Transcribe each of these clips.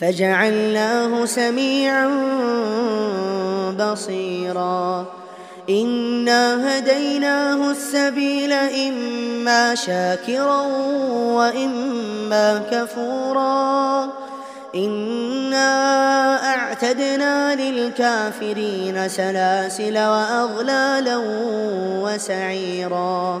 فجعلناه سميعا بصيرا. إنا هديناه السبيل إما شاكرا وإما كفورا. إنا أعتدنا للكافرين سلاسل وأغلالا وسعيرا.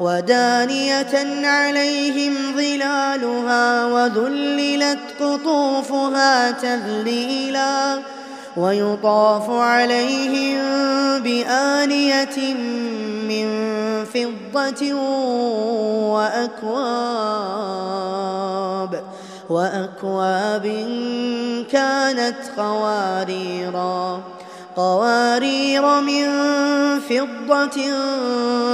ودانية عليهم ظلالها وذللت قطوفها تذليلا ويطاف عليهم بآنية من فضة وأكواب وأكواب كانت قواريرا قوارير من فضة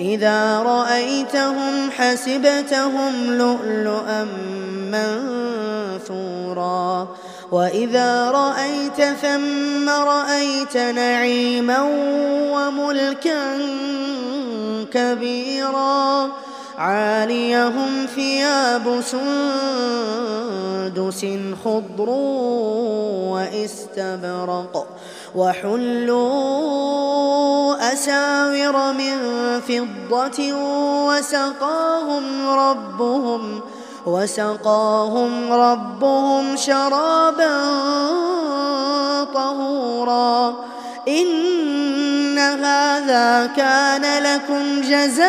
إذا رأيتهم حسبتهم لؤلؤا منثورا. وإذا رأيت ثم رأيت نعيما وملكا كبيرا. عاليهم ثياب سندس خضر واستبرق وحلوا أساور من فضة وسقاهم ربهم وسقاهم ربهم شرابا طهورا إن هذا كان لكم جزاء.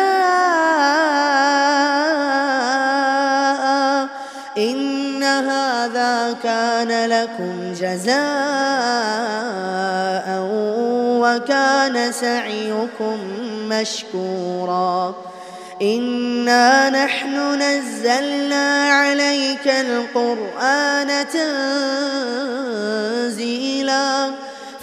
إن هذا كان لكم جزاء وكان سعيكم مشكورا. إنا نحن نزلنا عليك القرآن تنزيلاً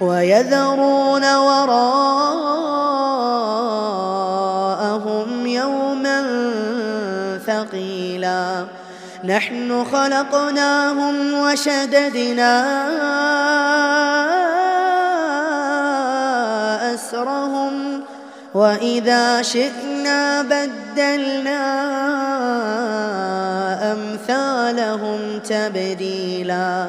ويذرون وراءهم يوما ثقيلا. نحن خلقناهم وشددنا أسرهم وإذا شئنا بدلنا أمثالهم تبديلا.